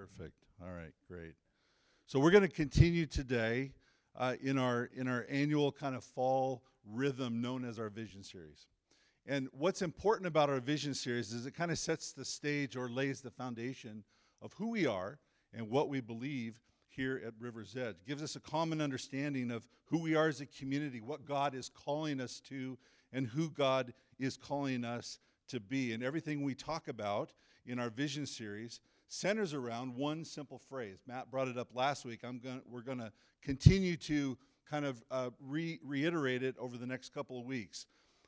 Perfect. All right, great. So we're going to continue today uh, in our in our annual kind of fall rhythm known as our vision series. And what's important about our vision series is it kind of sets the stage or lays the foundation of who we are and what we believe here at River's Edge. It gives us a common understanding of who we are as a community, what God is calling us to, and who God is calling us to be. And everything we talk about in our vision series centers around one simple phrase. Matt brought it up last week. I'm going we're going to continue to kind of uh, re- reiterate it over the next couple of weeks.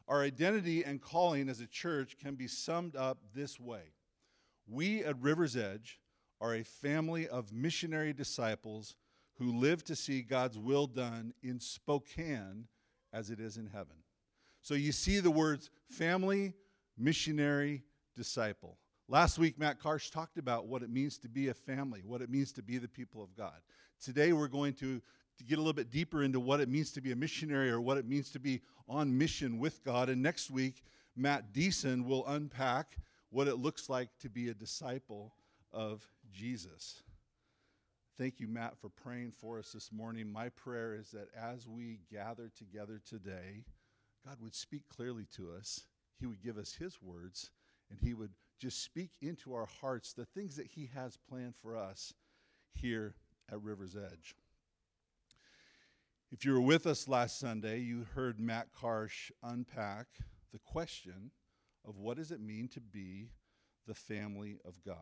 Our identity and calling as a church can be summed up this way We at River's Edge are a family of missionary disciples who live to see God's will done in Spokane as it is in heaven. So you see the words family, missionary, disciple. Last week, Matt Karsh talked about what it means to be a family, what it means to be the people of God. Today, we're going to, to get a little bit deeper into what it means to be a missionary or what it means to be on mission with God. And next week, Matt Deason will unpack what it looks like to be a disciple of Jesus. Thank you, Matt, for praying for us this morning. My prayer is that as we gather together today, God would speak clearly to us. He would give us His words, and He would just speak into our hearts the things that He has planned for us here at River's Edge. If you were with us last Sunday, you heard Matt Karsh unpack the question of what does it mean to be the family of God.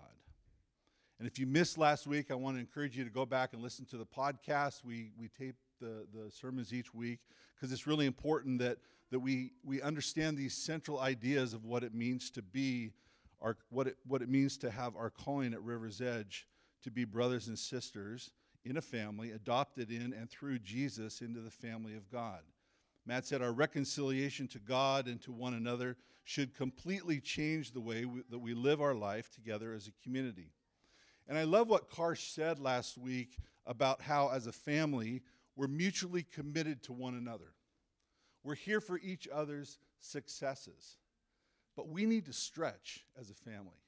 And if you missed last week, I want to encourage you to go back and listen to the podcast. We, we tape the, the sermons each week because it's really important that, that we, we understand these central ideas of what it means to be our, what, it, what it means to have our calling at River's Edge to be brothers and sisters in a family, adopted in and through Jesus into the family of God. Matt said our reconciliation to God and to one another should completely change the way we, that we live our life together as a community. And I love what Karsh said last week about how, as a family, we're mutually committed to one another. We're here for each other's successes. But we need to stretch as a family.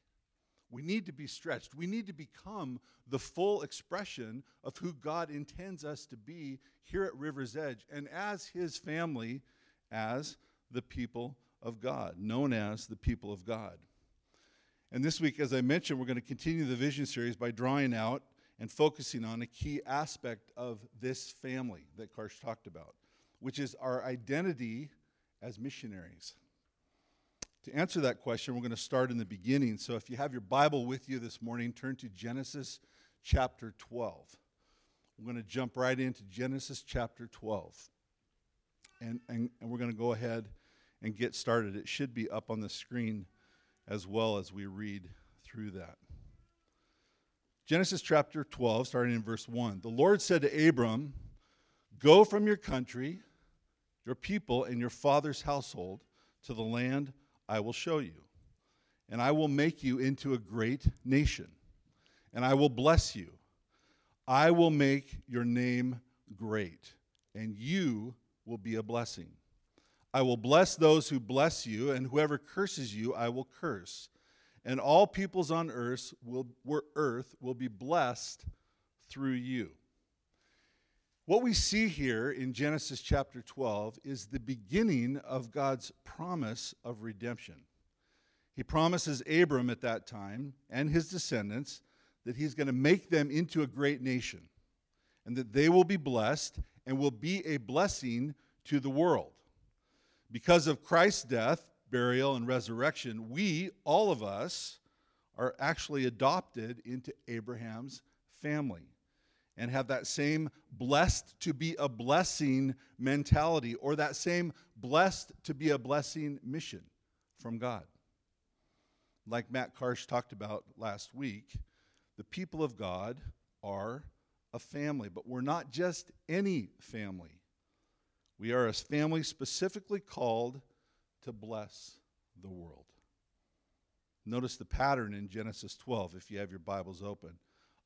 We need to be stretched. We need to become the full expression of who God intends us to be here at River's Edge and as His family, as the people of God, known as the people of God. And this week, as I mentioned, we're going to continue the vision series by drawing out and focusing on a key aspect of this family that Karsh talked about, which is our identity as missionaries. To answer that question, we're going to start in the beginning. So if you have your Bible with you this morning, turn to Genesis chapter 12. We're going to jump right into Genesis chapter 12. And, and, and we're going to go ahead and get started. It should be up on the screen as well as we read through that. Genesis chapter 12, starting in verse 1. The Lord said to Abram, Go from your country, your people, and your father's household to the land I will show you. And I will make you into a great nation. And I will bless you. I will make your name great, and you will be a blessing. I will bless those who bless you, and whoever curses you, I will curse. And all peoples on earth will, earth will be blessed through you. What we see here in Genesis chapter 12 is the beginning of God's promise of redemption. He promises Abram at that time and his descendants that he's going to make them into a great nation and that they will be blessed and will be a blessing to the world. Because of Christ's death, burial, and resurrection, we, all of us, are actually adopted into Abraham's family and have that same blessed to be a blessing mentality or that same blessed to be a blessing mission from God. Like Matt Karsh talked about last week, the people of God are a family, but we're not just any family. We are a family specifically called to bless the world. Notice the pattern in Genesis 12 if you have your Bibles open.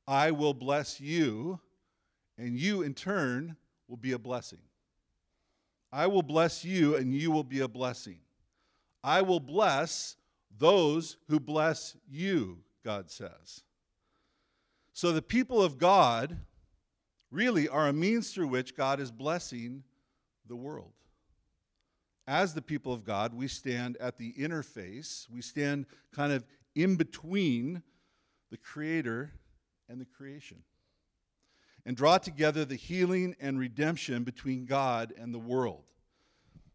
I will bless you, and you in turn will be a blessing. I will bless you, and you will be a blessing. I will bless those who bless you, God says. So the people of God really are a means through which God is blessing the world. As the people of God, we stand at the interface, we stand kind of in between the Creator and the creation, and draw together the healing and redemption between God and the world.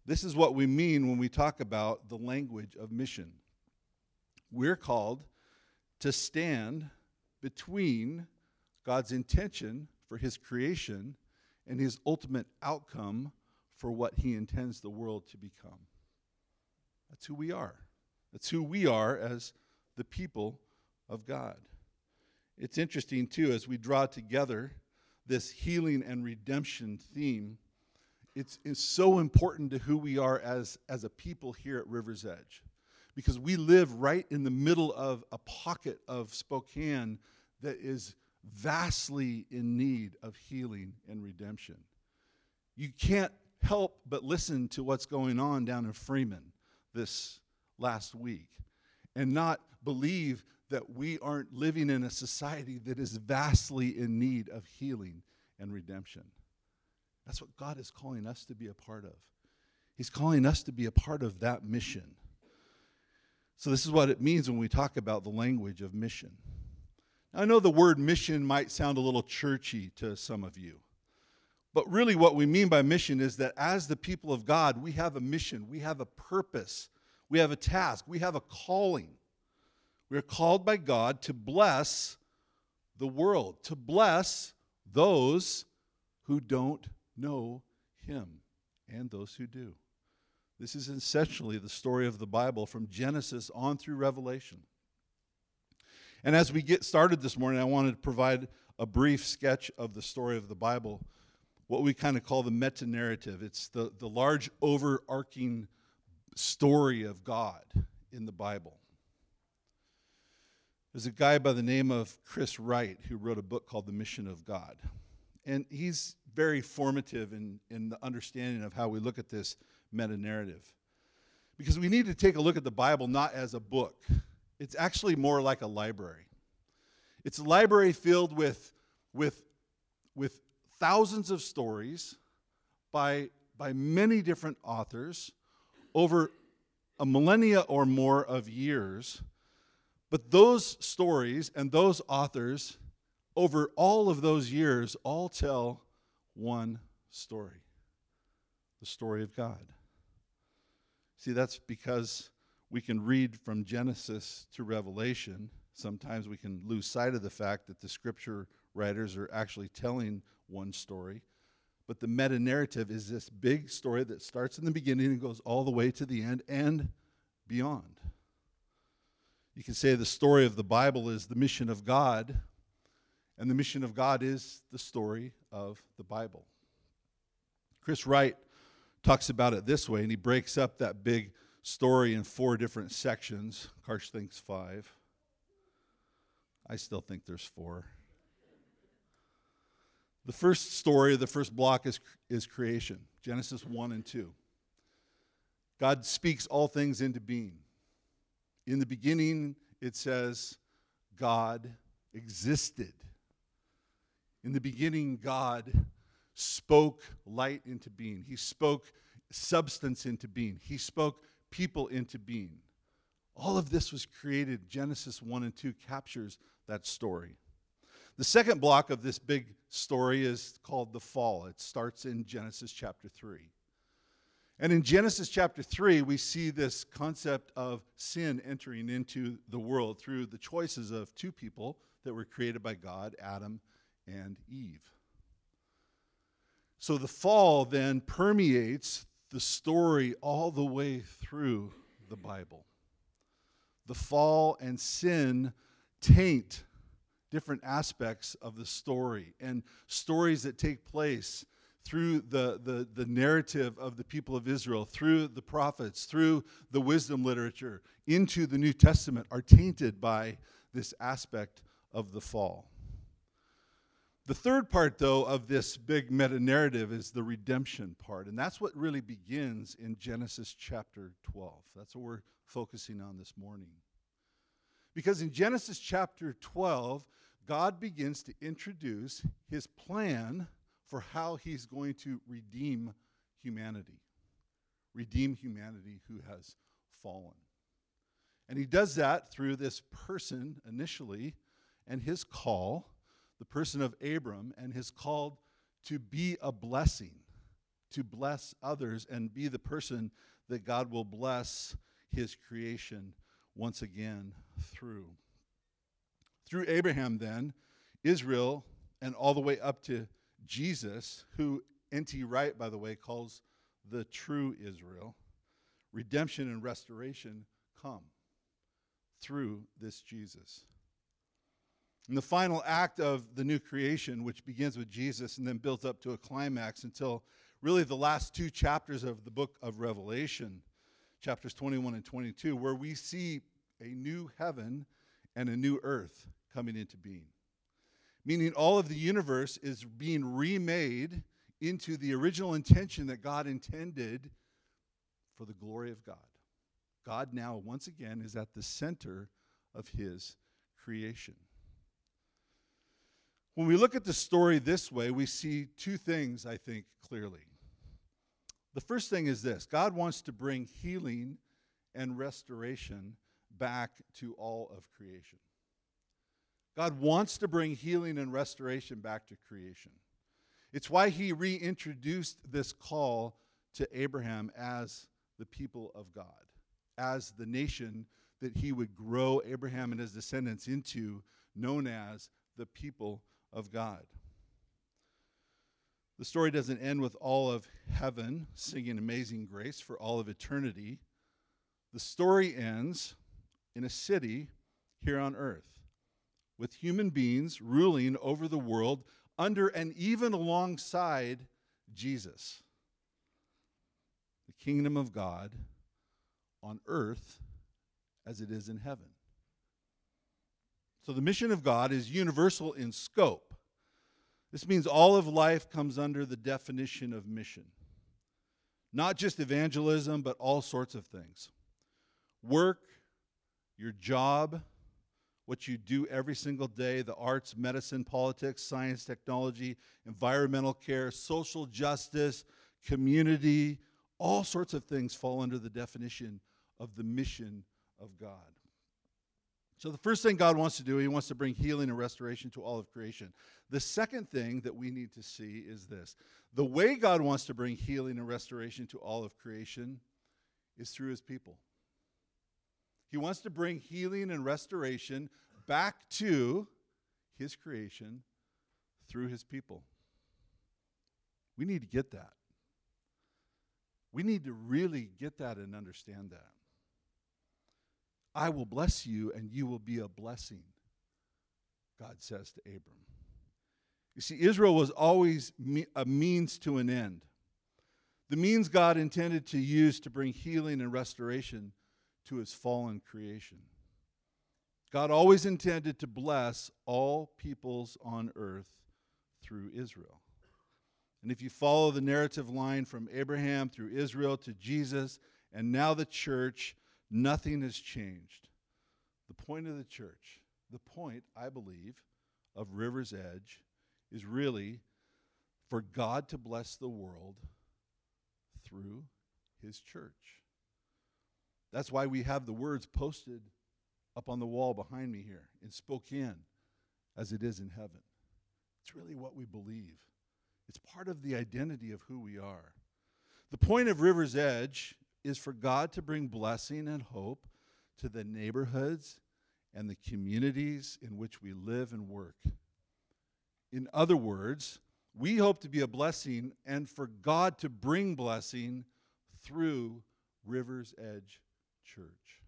This is what we mean when we talk about the language of mission. We're called to stand between God's intention for his creation and his ultimate outcome for what he intends the world to become. That's who we are. That's who we are as the people of God. It's interesting, too, as we draw together this healing and redemption theme, it's, it's so important to who we are as, as a people here at River's Edge. Because we live right in the middle of a pocket of Spokane that is vastly in need of healing and redemption. You can't help but listen to what's going on down in Freeman this last week and not believe that we aren't living in a society that is vastly in need of healing and redemption. That's what God is calling us to be a part of. He's calling us to be a part of that mission. So, this is what it means when we talk about the language of mission. I know the word mission might sound a little churchy to some of you. But really, what we mean by mission is that as the people of God, we have a mission, we have a purpose, we have a task, we have a calling. We are called by God to bless the world, to bless those who don't know Him and those who do. This is essentially the story of the Bible from Genesis on through Revelation. And as we get started this morning, I wanted to provide a brief sketch of the story of the Bible, what we kind of call the meta narrative. It's the, the large overarching story of God in the Bible. There's a guy by the name of Chris Wright who wrote a book called The Mission of God. And he's very formative in, in the understanding of how we look at this meta narrative. Because we need to take a look at the Bible not as a book, it's actually more like a library. It's a library filled with, with, with thousands of stories by, by many different authors over a millennia or more of years but those stories and those authors, over all of those years, all tell one story the story of God. See, that's because we can read from Genesis to Revelation. Sometimes we can lose sight of the fact that the scripture writers are actually telling one story. But the meta narrative is this big story that starts in the beginning and goes all the way to the end and beyond. You can say the story of the Bible is the mission of God, and the mission of God is the story of the Bible. Chris Wright talks about it this way, and he breaks up that big story in four different sections. Karsh thinks five. I still think there's four. The first story, the first block is, is creation Genesis 1 and 2. God speaks all things into being. In the beginning, it says, God existed. In the beginning, God spoke light into being. He spoke substance into being. He spoke people into being. All of this was created. Genesis 1 and 2 captures that story. The second block of this big story is called the fall. It starts in Genesis chapter 3. And in Genesis chapter 3, we see this concept of sin entering into the world through the choices of two people that were created by God, Adam and Eve. So the fall then permeates the story all the way through the Bible. The fall and sin taint different aspects of the story and stories that take place through the, the, the narrative of the people of Israel, through the prophets, through the wisdom literature, into the New Testament are tainted by this aspect of the fall. The third part, though, of this big meta narrative is the redemption part. And that's what really begins in Genesis chapter 12. That's what we're focusing on this morning. Because in Genesis chapter 12, God begins to introduce his plan for how he's going to redeem humanity, redeem humanity who has fallen. And he does that through this person initially and his call, the person of Abram, and his call to be a blessing, to bless others, and be the person that God will bless his creation once again through. Through Abraham, then, Israel, and all the way up to Jesus, who N.T. Wright, by the way, calls the true Israel, redemption and restoration come through this Jesus. And the final act of the new creation, which begins with Jesus and then builds up to a climax until really the last two chapters of the book of Revelation, chapters 21 and 22, where we see a new heaven and a new earth coming into being. Meaning all of the universe is being remade into the original intention that God intended for the glory of God. God now, once again, is at the center of his creation. When we look at the story this way, we see two things, I think, clearly. The first thing is this God wants to bring healing and restoration back to all of creation. God wants to bring healing and restoration back to creation. It's why he reintroduced this call to Abraham as the people of God, as the nation that he would grow Abraham and his descendants into, known as the people of God. The story doesn't end with all of heaven singing Amazing Grace for all of eternity. The story ends in a city here on earth with human beings ruling over the world under and even alongside Jesus. The kingdom of God on earth as it is in heaven. So the mission of God is universal in scope. This means all of life comes under the definition of mission. Not just evangelism, but all sorts of things. Work, your job, what you do every single day the arts, medicine, politics, science, technology, environmental care, social justice, community, all sorts of things fall under the definition of the mission of God. So, the first thing God wants to do, He wants to bring healing and restoration to all of creation. The second thing that we need to see is this the way God wants to bring healing and restoration to all of creation is through His people. He wants to bring healing and restoration back to his creation through his people. We need to get that. We need to really get that and understand that. I will bless you and you will be a blessing, God says to Abram. You see, Israel was always a means to an end. The means God intended to use to bring healing and restoration to his fallen creation. God always intended to bless all peoples on earth through Israel. And if you follow the narrative line from Abraham through Israel to Jesus and now the church, nothing has changed. The point of the church, the point, I believe, of River's Edge is really for God to bless the world through his church. That's why we have the words posted up on the wall behind me here in Spokane as it is in heaven. It's really what we believe, it's part of the identity of who we are. The point of River's Edge is for God to bring blessing and hope to the neighborhoods and the communities in which we live and work. In other words, we hope to be a blessing and for God to bring blessing through River's Edge Church.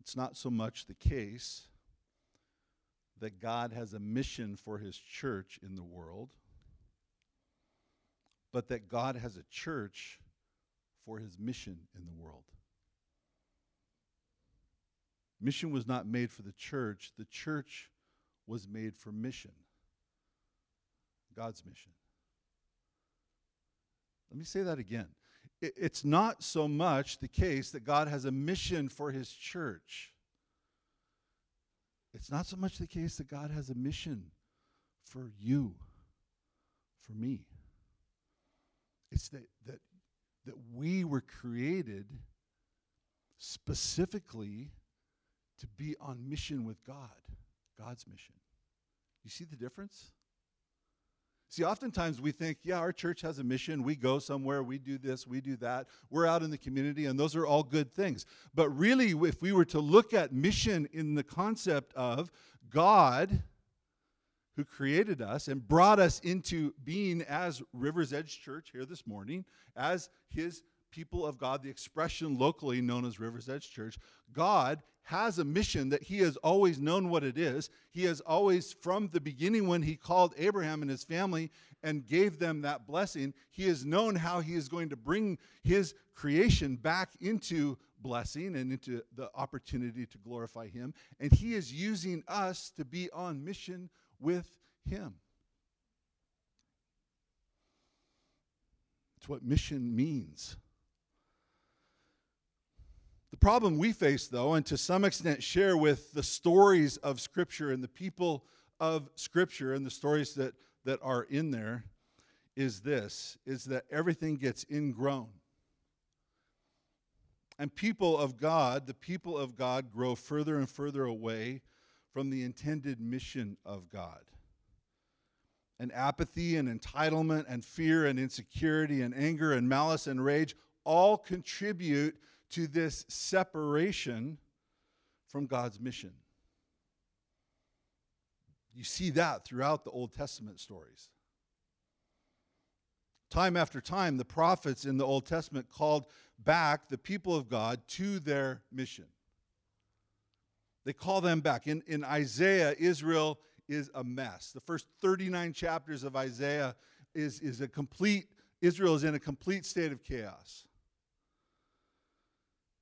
It's not so much the case that God has a mission for his church in the world, but that God has a church for his mission in the world. Mission was not made for the church, the church was made for mission. God's mission. Let me say that again it's not so much the case that God has a mission for his church, it's not so much the case that God has a mission for you, for me. It's that, that, that we were created specifically to be on mission with God, God's mission. You see the difference? See, oftentimes we think, yeah, our church has a mission. We go somewhere, we do this, we do that. We're out in the community, and those are all good things. But really, if we were to look at mission in the concept of God, who created us and brought us into being as River's Edge Church here this morning, as his people of God, the expression locally known as River's Edge Church, God has a mission that he has always known what it is. He has always, from the beginning when he called Abraham and his family and gave them that blessing, he has known how he is going to bring his creation back into blessing and into the opportunity to glorify him. And he is using us to be on mission with him. It's what mission means. Problem we face, though, and to some extent share with the stories of Scripture and the people of Scripture and the stories that, that are in there, is this is that everything gets ingrown. And people of God, the people of God, grow further and further away from the intended mission of God. And apathy and entitlement and fear and insecurity and anger and malice and rage all contribute to this separation from God's mission. You see that throughout the Old Testament stories. Time after time, the prophets in the Old Testament called back the people of God to their mission. They call them back. In, in Isaiah, Israel is a mess. The first 39 chapters of Isaiah is, is a complete, Israel is in a complete state of chaos.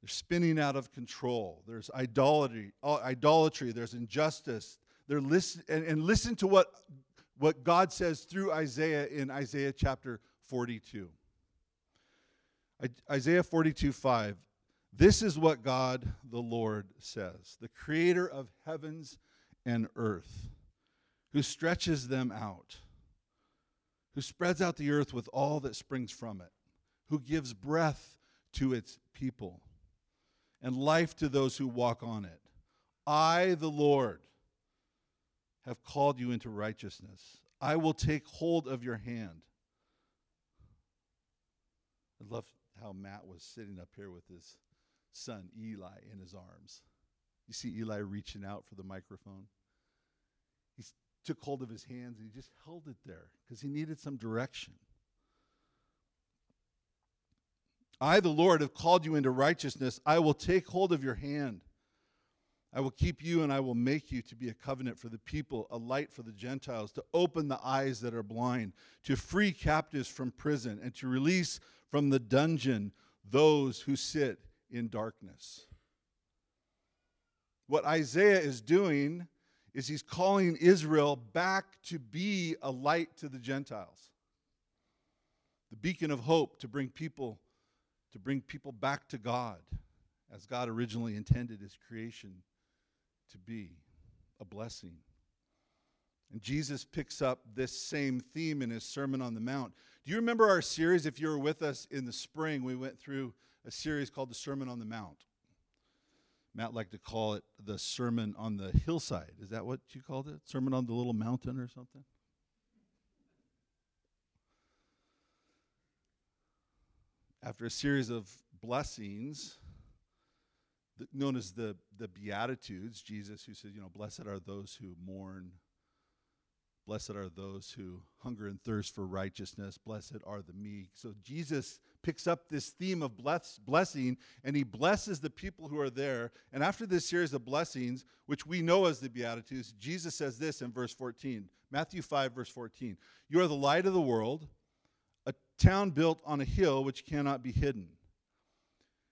They're spinning out of control. There's idolatry, uh, idolatry. There's injustice. They're listen, and, and listen to what, what God says through Isaiah in Isaiah chapter 42. Isaiah 42 5. This is what God the Lord says the creator of heavens and earth, who stretches them out, who spreads out the earth with all that springs from it, who gives breath to its people and life to those who walk on it. I, the Lord, have called you into righteousness. I will take hold of your hand. I love how Matt was sitting up here with his son Eli in his arms. You see Eli reaching out for the microphone. He took hold of his hands and he just held it there because he needed some direction. I, the Lord, have called you into righteousness. I will take hold of your hand. I will keep you and I will make you to be a covenant for the people, a light for the Gentiles, to open the eyes that are blind, to free captives from prison, and to release from the dungeon those who sit in darkness. What Isaiah is doing is he's calling Israel back to be a light to the Gentiles, the beacon of hope to bring people to bring people back to God as God originally intended his creation to be a blessing. And Jesus picks up this same theme in his Sermon on the Mount. Do you remember our series? If you were with us in the spring, we went through a series called the Sermon on the Mount. Matt liked to call it the Sermon on the Hillside. Is that what you called it? Sermon on the Little Mountain or something? After a series of blessings, known as the, the Beatitudes, Jesus, who says, you know, blessed are those who mourn, Blessed are those who hunger and thirst for righteousness. Blessed are the meek. So Jesus picks up this theme of bless, blessing and he blesses the people who are there. And after this series of blessings, which we know as the Beatitudes, Jesus says this in verse 14 Matthew 5, verse 14 You are the light of the world, town built on a hill which cannot be hidden.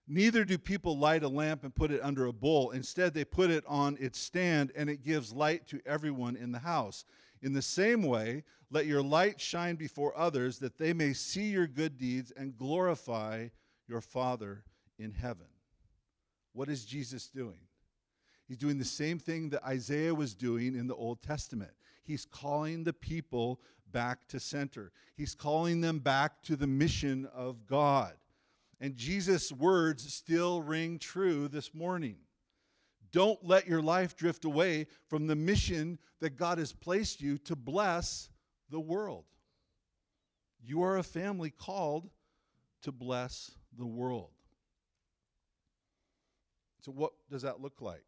Neither do people light a lamp and put it under a bowl. Instead, they put it on its stand, and it gives light to everyone in the house. In the same way, let your light shine before others that they may see your good deeds and glorify your Father in heaven. What is Jesus doing? He's doing the same thing that Isaiah was doing in the Old Testament. He's calling the people back to center, he's calling them back to the mission of God. And Jesus' words still ring true this morning. Don't let your life drift away from the mission that God has placed you to bless the world. You are a family called to bless the world. So, what does that look like?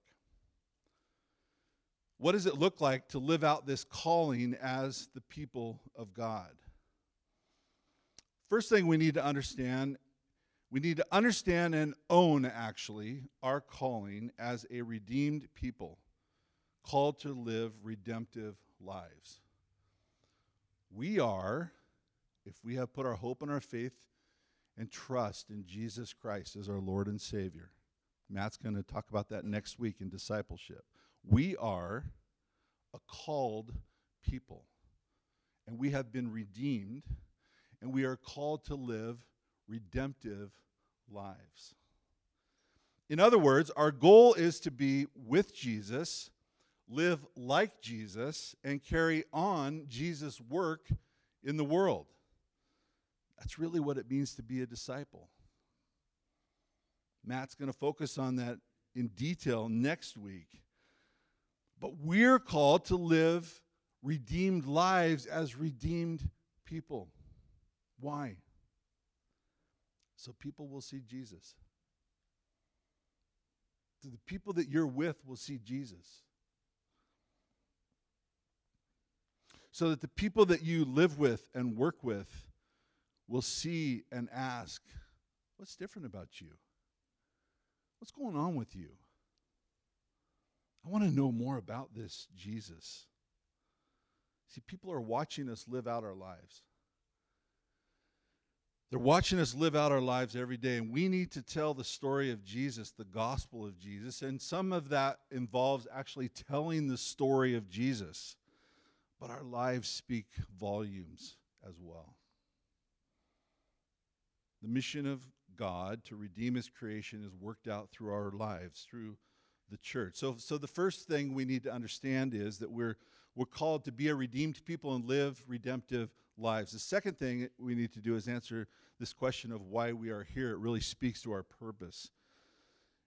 What does it look like to live out this calling as the people of God? First thing we need to understand we need to understand and own, actually, our calling as a redeemed people, called to live redemptive lives. We are, if we have put our hope and our faith and trust in Jesus Christ as our Lord and Savior. Matt's going to talk about that next week in discipleship. We are a called people, and we have been redeemed, and we are called to live redemptive lives. In other words, our goal is to be with Jesus, live like Jesus, and carry on Jesus' work in the world. That's really what it means to be a disciple. Matt's going to focus on that in detail next week. But we're called to live redeemed lives as redeemed people. Why? So people will see Jesus. So the people that you're with will see Jesus. So that the people that you live with and work with will see and ask, What's different about you? What's going on with you? I want to know more about this Jesus. See, people are watching us live out our lives. They're watching us live out our lives every day, and we need to tell the story of Jesus, the gospel of Jesus. And some of that involves actually telling the story of Jesus. But our lives speak volumes as well. The mission of God to redeem his creation is worked out through our lives, through the church. So, so the first thing we need to understand is that we're, we're called to be a redeemed people and live redemptive lives. The second thing we need to do is answer this question of why we are here. It really speaks to our purpose.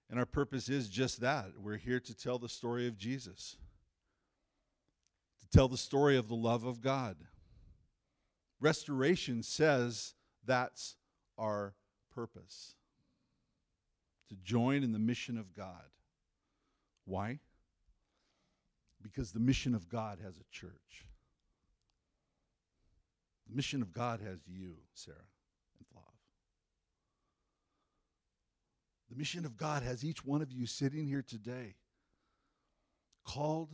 And our purpose is just that we're here to tell the story of Jesus, to tell the story of the love of God. Restoration says that's our purpose to join in the mission of God. Why? Because the mission of God has a church. The mission of God has you, Sarah and Flav. The mission of God has each one of you sitting here today called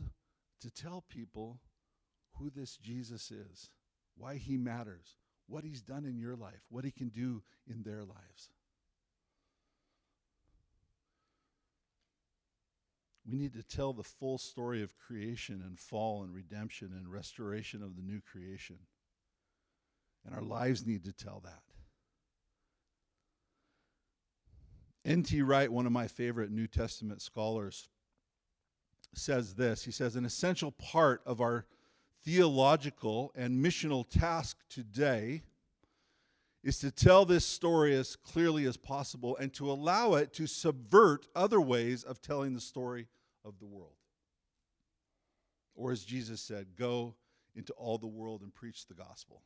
to tell people who this Jesus is, why he matters, what he's done in your life, what he can do in their lives. We need to tell the full story of creation and fall and redemption and restoration of the new creation. And our lives need to tell that. N.T. Wright, one of my favorite New Testament scholars, says this. He says, An essential part of our theological and missional task today is to tell this story as clearly as possible and to allow it to subvert other ways of telling the story of the world. Or as Jesus said, go into all the world and preach the gospel.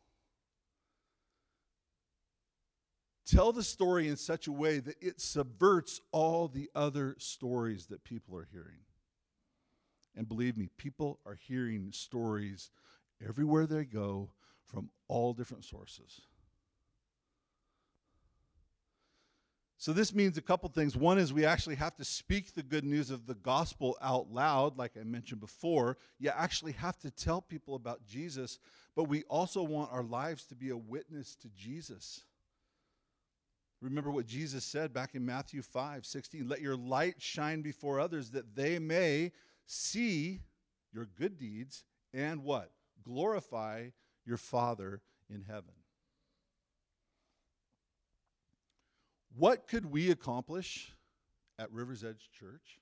Tell the story in such a way that it subverts all the other stories that people are hearing. And believe me, people are hearing stories everywhere they go from all different sources. So, this means a couple things. One is we actually have to speak the good news of the gospel out loud, like I mentioned before. You actually have to tell people about Jesus, but we also want our lives to be a witness to Jesus. Remember what Jesus said back in Matthew 5 16. Let your light shine before others that they may see your good deeds and what? Glorify your Father in heaven. What could we accomplish at River's Edge Church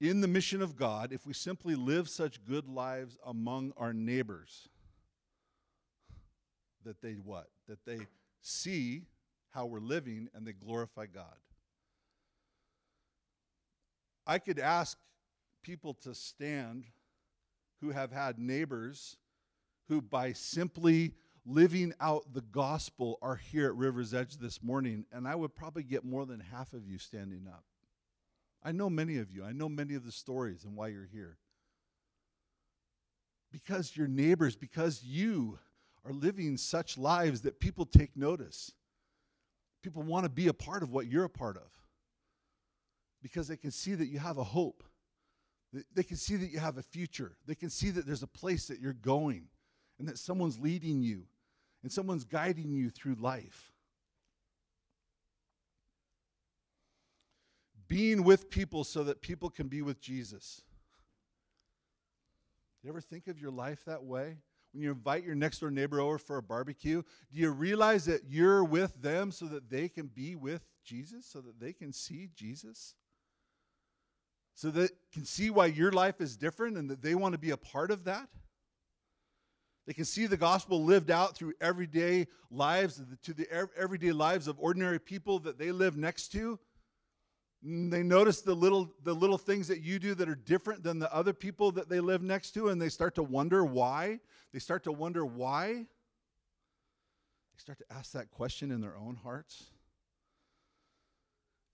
in the mission of God if we simply live such good lives among our neighbors that they what? That they see how we're living and they glorify God. I could ask people to stand who have had neighbors who, by simply living out the gospel, are here at River's Edge this morning, and I would probably get more than half of you standing up. I know many of you, I know many of the stories and why you're here. Because you're neighbors, because you are living such lives that people take notice. People want to be a part of what you're a part of because they can see that you have a hope. They can see that you have a future. They can see that there's a place that you're going and that someone's leading you and someone's guiding you through life. Being with people so that people can be with Jesus. You ever think of your life that way? When you invite your next door neighbor over for a barbecue, do you realize that you're with them so that they can be with Jesus, so that they can see Jesus? so that can see why your life is different and that they want to be a part of that. They can see the gospel lived out through everyday lives, to the everyday lives of ordinary people that they live next to. And they notice the little, the little things that you do that are different than the other people that they live next to, and they start to wonder why. They start to wonder why. They start to ask that question in their own hearts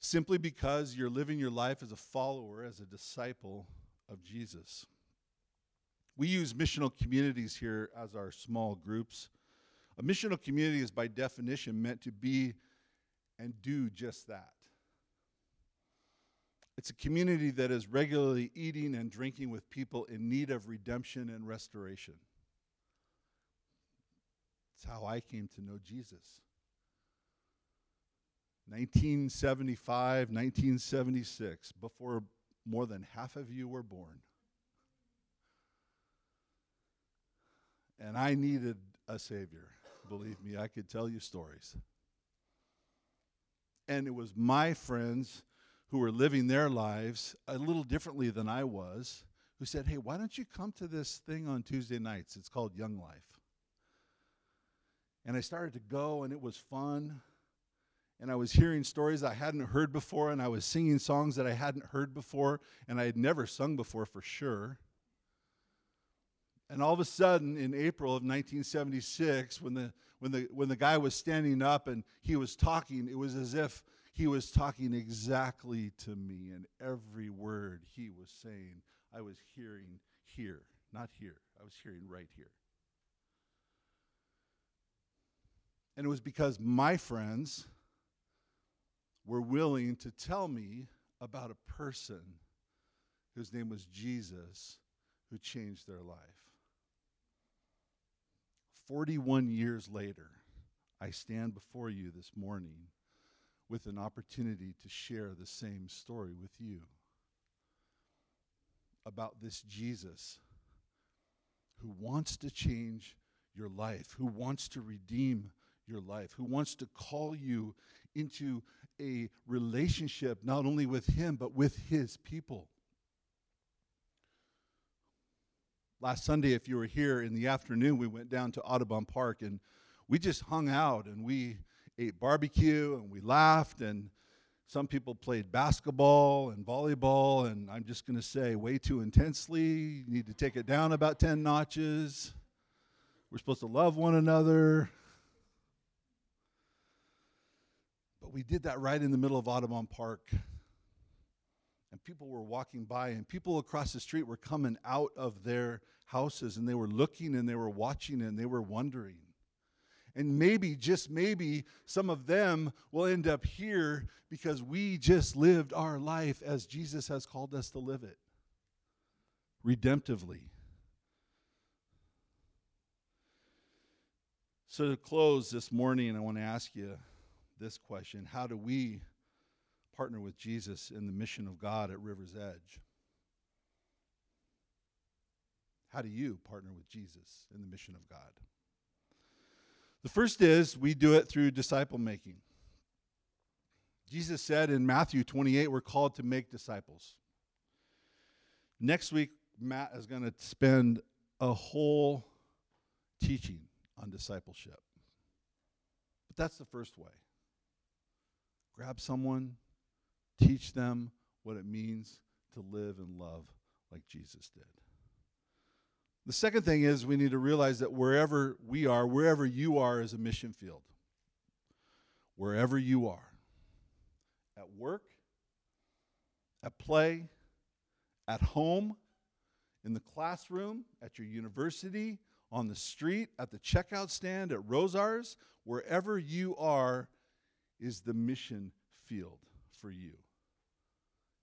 simply because you're living your life as a follower, as a disciple of Jesus. We use missional communities here as our small groups. A missional community is, by definition, meant to be and do just that. It's a community that is regularly eating and drinking with people in need of redemption and restoration. It's how I came to know Jesus. 1975, 1976, before more than half of you were born. And I needed a Savior. Believe me, I could tell you stories. And it was my friends who were living their lives a little differently than I was who said, Hey, why don't you come to this thing on Tuesday nights? It's called Young Life. And I started to go, and it was fun and I was hearing stories I hadn't heard before, and I was singing songs that I hadn't heard before, and I had never sung before for sure. And all of a sudden, in April of 1976, when the, when, the, when the guy was standing up and he was talking, it was as if he was talking exactly to me, and every word he was saying, I was hearing here, not here. I was hearing right here. And it was because my friends, were willing to tell me about a person whose name was Jesus who changed their life. 41 years later, I stand before you this morning with an opportunity to share the same story with you about this Jesus who wants to change your life, who wants to redeem your life, who wants to call you into a relationship not only with Him, but with His people. Last Sunday, if you were here in the afternoon, we went down to Audubon Park and we just hung out and we ate barbecue and we laughed and some people played basketball and volleyball and i'm just going to say way too intensely. You need to take it down about 10 notches. We're supposed to love one another. But we did that right in the middle of Audubon Park. And people were walking by, and people across the street were coming out of their houses, and they were looking and they were watching and they were wondering. And maybe, just maybe, some of them will end up here because we just lived our life as Jesus has called us to live it redemptively. So, to close this morning, I want to ask you this question How do we partner with Jesus in the mission of God at River's Edge? How do you partner with Jesus in the mission of God? The first is we do it through disciple making. Jesus said in Matthew 28, we're called to make disciples. Next week, Matt is going to spend a whole teaching on discipleship. But that's the first way. Grab someone, teach them what it means to live and love like Jesus did. The second thing is we need to realize that wherever we are, wherever you are, is a mission field. Wherever you are, at work, at play, at home, in the classroom, at your university, on the street, at the checkout stand, at Rosauers, wherever you are, is the mission field for you.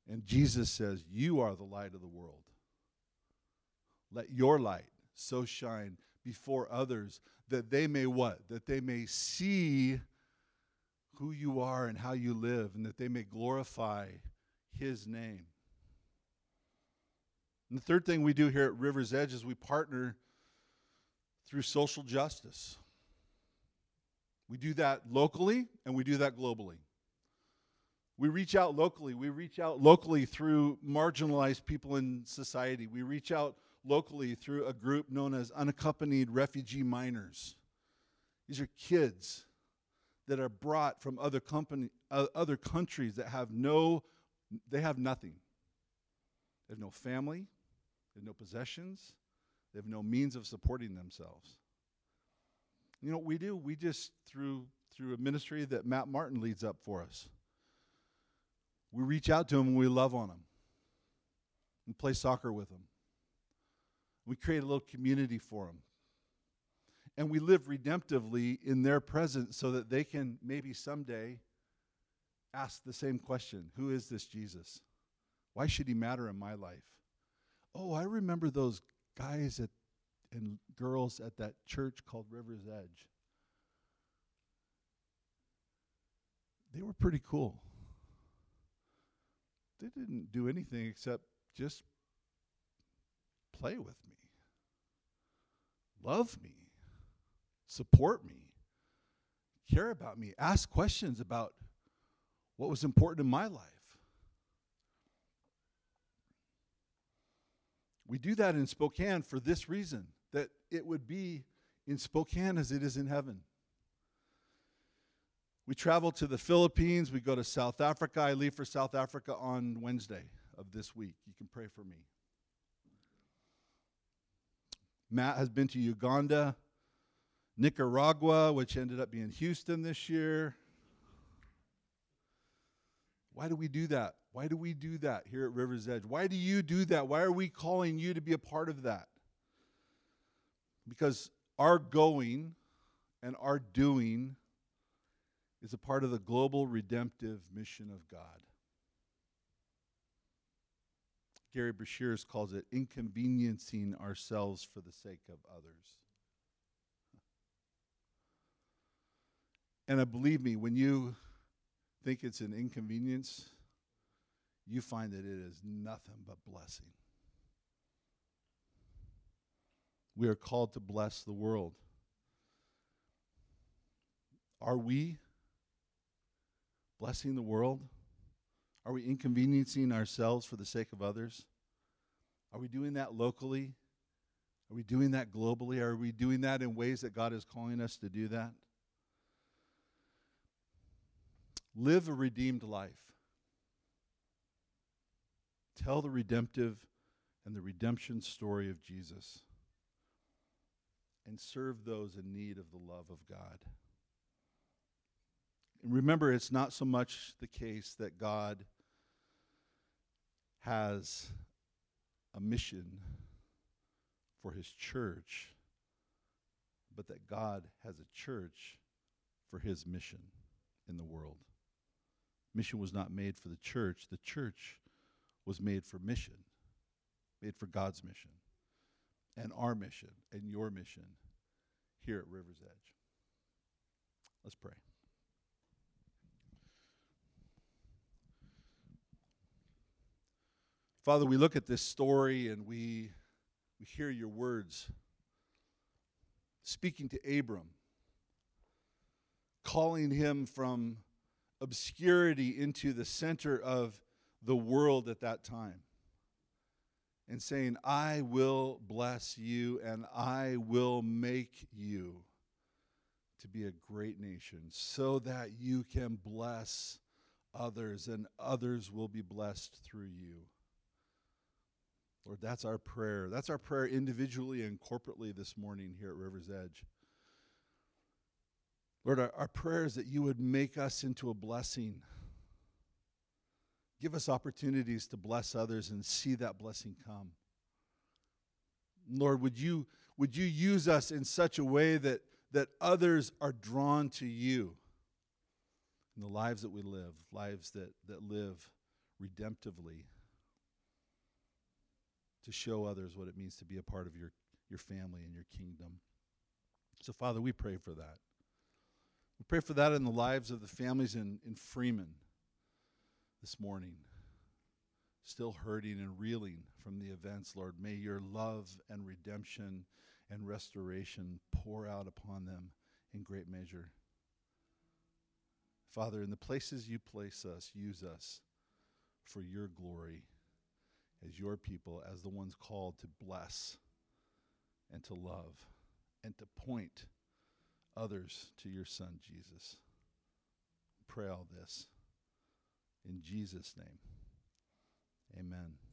And Jesus says, You are the light of the world. Let your light so shine before others that they may what? That they may see who you are and how you live, and that they may glorify his name. And the third thing we do here at River's Edge is we partner through social justice. We do that locally and we do that globally. We reach out locally. We reach out locally through marginalized people in society. We reach out locally through a group known as unaccompanied refugee minors. These are kids that are brought from other company, uh, other countries that have no they have nothing. They have no family, they have no possessions, they have no means of supporting themselves. You know what we do? We just through through a ministry that Matt Martin leads up for us. We reach out to them and we love on them. And play soccer with them. We create a little community for them. And we live redemptively in their presence so that they can maybe someday ask the same question Who is this Jesus? Why should he matter in my life? Oh, I remember those guys at, and girls at that church called River's Edge. They were pretty cool. They didn't do anything except just play with me, love me, support me, care about me, ask questions about what was important in my life. We do that in Spokane for this reason that it would be in Spokane as it is in heaven. We travel to the Philippines, we go to South Africa. I leave for South Africa on Wednesday of this week. You can pray for me. Matt has been to Uganda, Nicaragua, which ended up being Houston this year. Why do we do that? Why do we do that here at River's Edge? Why do you do that? Why are we calling you to be a part of that? Because our going and our doing is a part of the global redemptive mission of God. Gary Breshears calls it inconveniencing ourselves for the sake of others. And believe me, when you think it's an inconvenience, you find that it is nothing but blessing. We are called to bless the world. Are we blessing the world? Are we inconveniencing ourselves for the sake of others? Are we doing that locally? Are we doing that globally? Are we doing that in ways that God is calling us to do that? Live a redeemed life. Tell the redemptive and the redemption story of Jesus. And serve those in need of the love of God. Remember, it's not so much the case that God has a mission for his church, but that God has a church for his mission in the world. Mission was not made for the church, the church was made for mission, made for God's mission, and our mission, and your mission here at River's Edge. Let's pray. Father, we look at this story and we, we hear your words speaking to Abram, calling him from obscurity into the center of the world at that time. and saying, I will bless you and I will make you to be a great nation so that you can bless others and others will be blessed through you. Lord, that's our prayer. That's our prayer individually and corporately this morning here at River's Edge. Lord, our, our prayer is that you would make us into a blessing. Give us opportunities to bless others and see that blessing come. Lord, would you, would you use us in such a way that, that others are drawn to you in the lives that we live, lives that, that live redemptively, to show others what it means to be a part of your, your family and your kingdom. So, Father, we pray for that. We pray for that in the lives of the families in, in Freeman this morning, still hurting and reeling from the events, Lord. May your love and redemption and restoration pour out upon them in great measure. Father, in the places you place us, use us for your glory as your people, as the ones called to bless and to love and to point others to your Son, Jesus. Pray all this in Jesus' name. Amen.